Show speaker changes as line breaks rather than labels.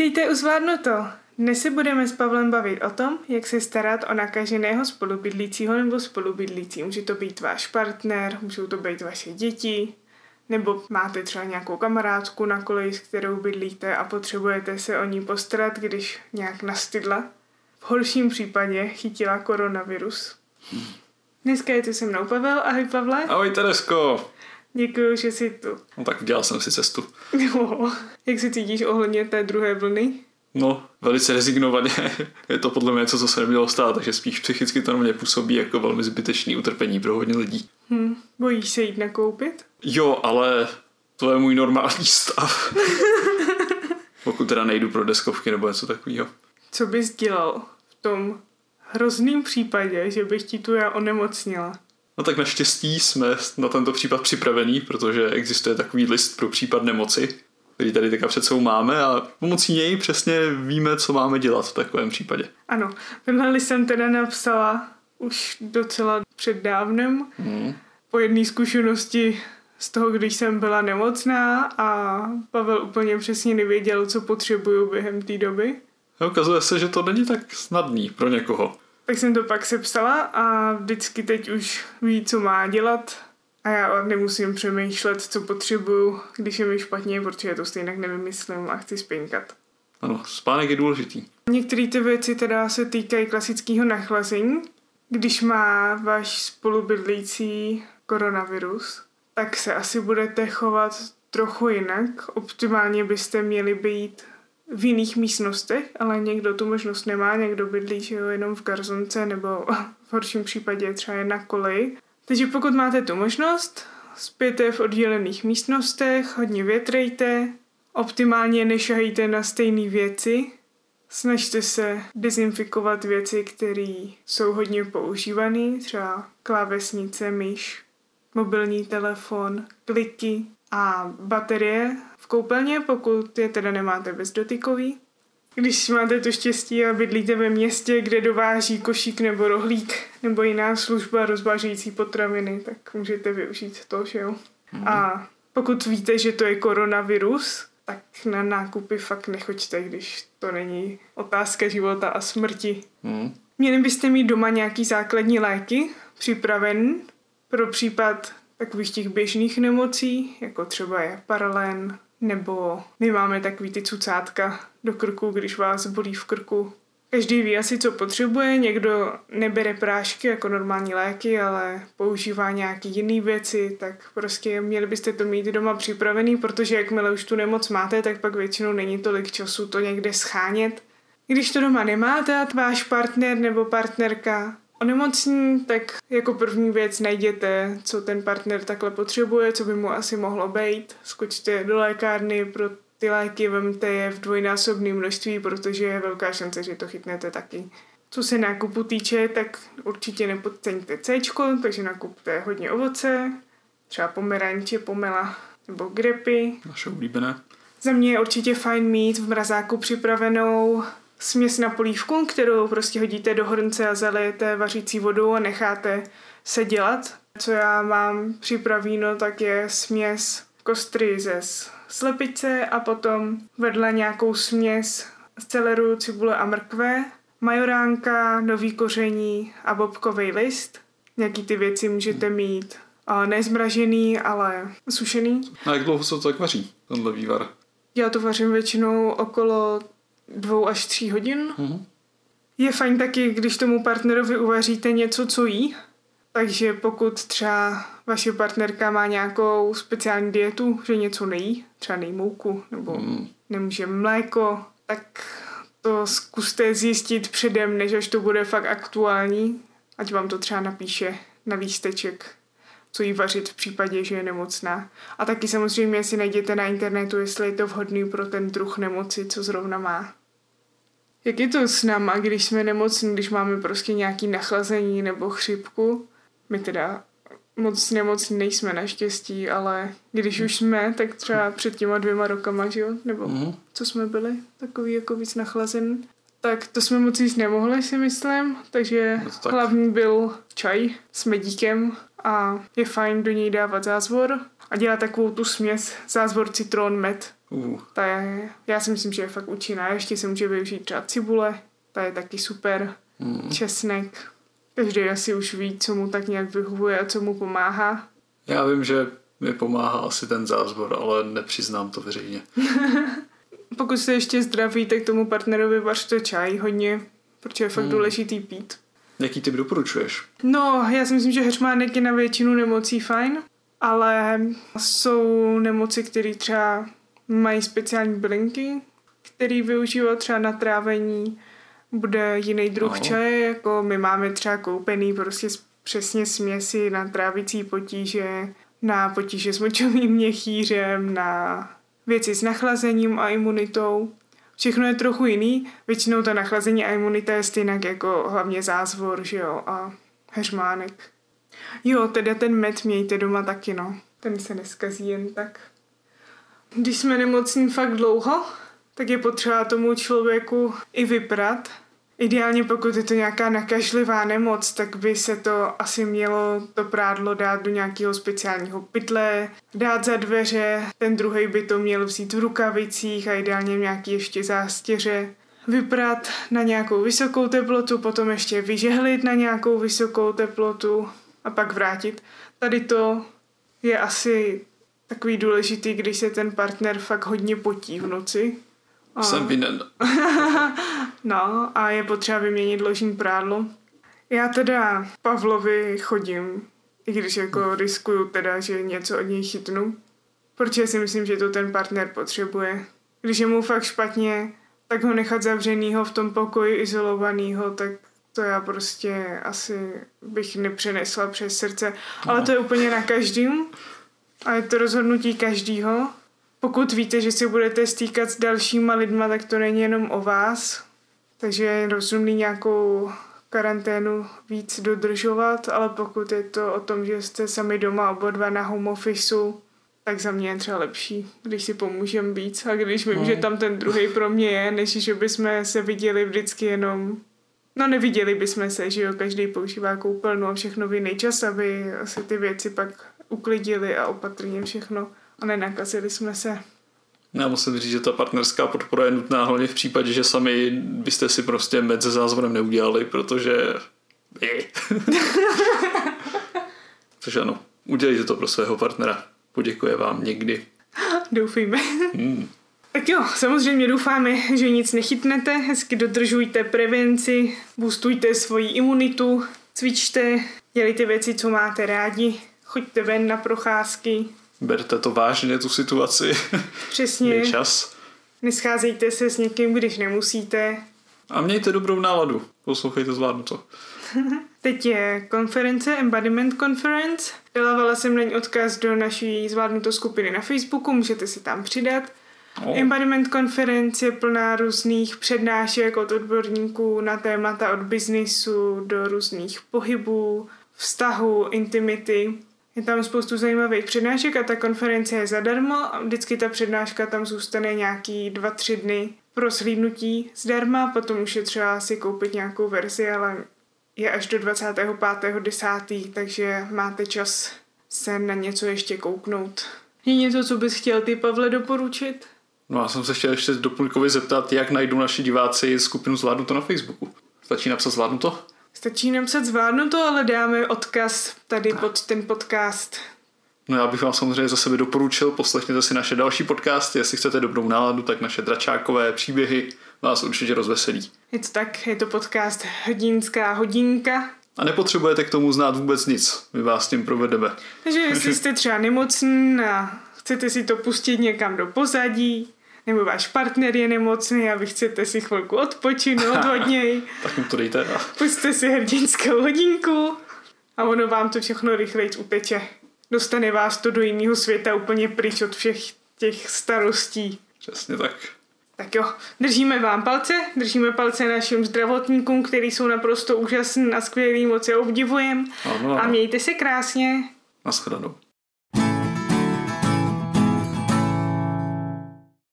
Vítejte u Zvládnuto. Dnes se budeme s Pavlem bavit o tom, jak se starat o nakaženého spolubydlícího nebo spolubydlící. Může to být váš partner, můžou to být vaše děti, nebo máte třeba nějakou kamarádku na koleji, s kterou bydlíte a potřebujete se o ní postarat, když nějak nastydla. V horším případě chytila koronavirus. Dneska je tu se mnou Pavel. Ahoj Pavle.
Ahoj Teresko.
Děkuji, že jsi tu.
No tak udělal jsem si cestu.
Jo. Jak se cítíš ohledně té druhé vlny?
No, velice rezignovaně. Je to podle mě něco, co se nemělo stát, takže spíš psychicky to na mě působí jako velmi zbytečný utrpení pro hodně lidí.
Hm. Bojíš se jít nakoupit?
Jo, ale to je můj normální stav. Pokud teda nejdu pro deskovky nebo něco takového.
Co bys dělal v tom hrozném případě, že bych ti tu já onemocnila?
No tak naštěstí jsme na tento případ připravení, protože existuje takový list pro případ nemoci, který tady teďka před sebou máme a pomocí něj přesně víme, co máme dělat v takovém případě.
Ano, tenhle list jsem teda napsala už docela před dávnem.
Hmm.
Po jedné zkušenosti z toho, když jsem byla nemocná a Pavel úplně přesně nevěděl, co potřebuju během té doby.
A ukazuje se, že to není tak snadný pro někoho.
Tak jsem to pak sepsala a vždycky teď už ví, co má dělat a já nemusím přemýšlet, co potřebuju, když je mi špatně, protože to stejně nevymyslím a chci spinkat.
Ano, spánek je důležitý.
Některé ty věci teda se týkají klasického nachlazení. Když má váš spolubydlící koronavirus, tak se asi budete chovat trochu jinak. Optimálně byste měli být v jiných místnostech, ale někdo tu možnost nemá, někdo bydlí že jo, jenom v garzonce nebo v horším případě třeba je na koleji. Takže pokud máte tu možnost, spěte v oddělených místnostech, hodně větrejte, optimálně nešahejte na stejné věci, snažte se dezinfikovat věci, které jsou hodně používané, třeba klávesnice, myš, mobilní telefon, kliky a baterie koupelně, pokud je teda nemáte bezdotykový. Když máte to štěstí a bydlíte ve městě, kde dováží košík nebo rohlík nebo jiná služba rozvážející potraviny, tak můžete využít to, že jo.
Mhm.
A pokud víte, že to je koronavirus, tak na nákupy fakt nechoďte, když to není otázka života a smrti.
Hmm.
Měli byste mít doma nějaký základní léky připraven pro případ takových těch běžných nemocí, jako třeba je paralén, nebo my máme takový ty cucátka do krku, když vás bolí v krku. Každý ví asi, co potřebuje, někdo nebere prášky jako normální léky, ale používá nějaký jiný věci, tak prostě měli byste to mít doma připravený, protože jakmile už tu nemoc máte, tak pak většinou není tolik času to někde schánět. Když to doma nemáte a váš partner nebo partnerka onemocní, tak jako první věc najděte, co ten partner takhle potřebuje, co by mu asi mohlo být. Skočte do lékárny pro ty léky, vemte je v dvojnásobném množství, protože je velká šance, že to chytnete taky. Co se nákupu týče, tak určitě nepodceňte C, takže nakupte hodně ovoce, třeba pomeranče, pomela nebo grepy.
Naše oblíbené.
Za mě je určitě fajn mít v mrazáku připravenou směs na polívku, kterou prostě hodíte do hrnce a zalijete vařící vodu a necháte se dělat. Co já mám připravíno, tak je směs kostry ze slepice a potom vedle nějakou směs z celeru, cibule a mrkve, majoránka, nový koření a bobkový list. Nějaký ty věci můžete mít a nezmražený, ale sušený.
A jak dlouho se to tak vaří, tenhle vývar?
Já to vařím většinou okolo dvou až tří hodin.
Mhm.
Je fajn taky, když tomu partnerovi uvaříte něco, co jí. Takže pokud třeba vaše partnerka má nějakou speciální dietu, že něco nejí, třeba nejí mouku nebo
Mm.
nemůže mléko, tak to zkuste zjistit předem, než až to bude fakt aktuální, ať vám to třeba napíše na lísteček, co jí vařit v případě, že je nemocná. A taky samozřejmě si najděte na internetu, jestli je to vhodný pro ten druh nemoci, co zrovna má. Jak je to s náma, když jsme nemocní, když máme prostě nějaký nachlazení nebo chřipku? My teda moc nemocní nejsme naštěstí, ale když už jsme, tak třeba před těma dvěma rokama, že jo? Nebo
Mhm.
co jsme byli, takový jako víc nachlazen. Tak to jsme moc jíst nemohli, si myslím, takže
to tak.
hlavní byl čaj s medíkem a je fajn do něj dávat zázvor a dělá takovou tu směs zázvor citron med.
Uh,
Ta je, já si myslím, že je fakt účinná. Ještě se může využít třeba cibule, ta je taky super.
mm.
Česnek. Každý asi už ví, co mu tak nějak vyhovuje a co mu pomáhá.
Já vím, že mi pomáhá asi ten zázvor, ale nepřiznám to veřejně.
Pokud jste ještě zdraví, tak tomu partnerovi vařte čaj hodně, protože je fakt
Hmm.
důležitý pít.
Jaký typ doporučuješ?
No, já si myslím, že heřmánek je na většinu nemocí fajn, ale jsou nemoci, které třeba mají speciální bylinky, který využívat třeba na trávení. Bude jiný druh
No.
čaje, jako my máme třeba koupený prostě přesně směsi na trávicí potíže, na potíže s močovým měchýřem, na věci s nachlazením a imunitou. Všechno je trochu jiný, většinou to nachlazení a imunita je stejná jako hlavně zázvor, že jo, a heřmánek. Jo, teda ten med mějte doma taky, no. Ten se neskazí jen tak. Když jsme nemocní fakt dlouho, tak je potřeba tomu člověku i vyprat. Ideálně pokud je to nějaká nakažlivá nemoc, tak by se to asi mělo to prádlo dát do nějakého speciálního pytle, dát za dveře, ten druhý by to měl vzít v rukavicích a ideálně v nějaký ještě zástěře, vyprat na nějakou vysokou teplotu, potom ještě vyžehlit na nějakou vysokou teplotu a pak vrátit. Tady to je asi takový důležitý, když se ten partner fakt hodně potí v noci. A-
Jsem vinen.
No a je potřeba vyměnit ložní prádlo. Já teda Pavlovi chodím, i když jako riskuju teda, že něco od něj chytnu, protože si myslím, že to ten partner potřebuje. Když je mu fakt špatně, tak ho nechat zavřenýho v tom pokoji izolovanýho, tak to já prostě asi bych nepřenesla přes srdce. Ale to je úplně na každým a je to rozhodnutí každýho. Pokud víte, že se budete stýkat s dalšíma lidma, tak to není jenom o vás, takže je rozumný nějakou karanténu víc dodržovat, ale pokud je to o tom, že jste sami doma oba dva na home officeu, tak za mě je třeba lepší, když si pomůžem víc a když vím,
No.
že tam ten druhý pro mě je, než že bychom se viděli vždycky jenom No neviděli bychom se, že jo, každý používá koupelnu a všechno v jiný čas, aby se ty věci pak uklidili a opatrně všechno a nenakazili jsme se.
Já musím říct, že ta partnerská podpora je nutná hlavně v případě, že sami byste si prostě med se zázvorem neudělali, protože... Což ano, udělejte to pro svého partnera. Poděkuje vám někdy.
Doufejme.
Hmm.
Tak jo, samozřejmě doufáme, že nic nechytnete, hezky dodržujte prevenci, boostujte svoji imunitu, cvičte, dělejte věci, co máte rádi, choďte ven na procházky,
Berte to vážně, tu situaci.
přesně,
Je čas.
nescházejte se s někým, když nemusíte.
A mějte dobrou náladu. Poslouchejte, zvládnu to.
Teď je konference, Embodiment Conference. Dávala jsem na ní odkaz do naší zvládnuto skupiny na Facebooku, můžete se tam přidat.
O,
Embodiment Conference je plná různých přednášek od odborníků na témata od biznisu do různých pohybů, vztahu, intimity. Je tam spoustu zajímavých přednášek a ta konference je zadarmo a vždycky ta přednáška tam zůstane nějaký dva, tři dny pro slídnutí zdarma, potom už je třeba si koupit nějakou verzi, ale je až do 25.10., takže máte čas se na něco ještě kouknout. Je něco, co bys chtěl ty, Pavle, doporučit?
No já jsem se chtěl ještě doplňkově zeptat, jak najdou naši diváci skupinu Zvládnu to na Facebooku. Stačí napsat Zvládnu to?
Stačí napsat zvládnu to, ale dáme odkaz tady pod ten podcast.
No já bych vám samozřejmě za sebe doporučil, poslechněte si naše další podcasty, jestli chcete dobrou náladu, tak naše dračákové příběhy vás určitě rozveselí.
Je to tak, je to podcast Hrdinská hodinka.
A nepotřebujete k tomu znát vůbec nic, my vás tím provedeme.
Takže jestli jste třeba nemocný a chcete si to pustit někam do pozadí, nebo váš partner je nemocný a vy chcete si chvilku odpočinout od něj,
Tak mu to dejte a
pusťte si hrdinskou hodinku a ono vám to všechno rychleji uteče. Dostane vás to do jiného světa úplně pryč od všech těch starostí.
přesně tak.
Tak jo, držíme vám palce, držíme palce našim zdravotníkům, kteří jsou naprosto úžasní a skvělí, moc je obdivujeme.
Ano,
A
ano.
mějte se krásně.
Naschledanou.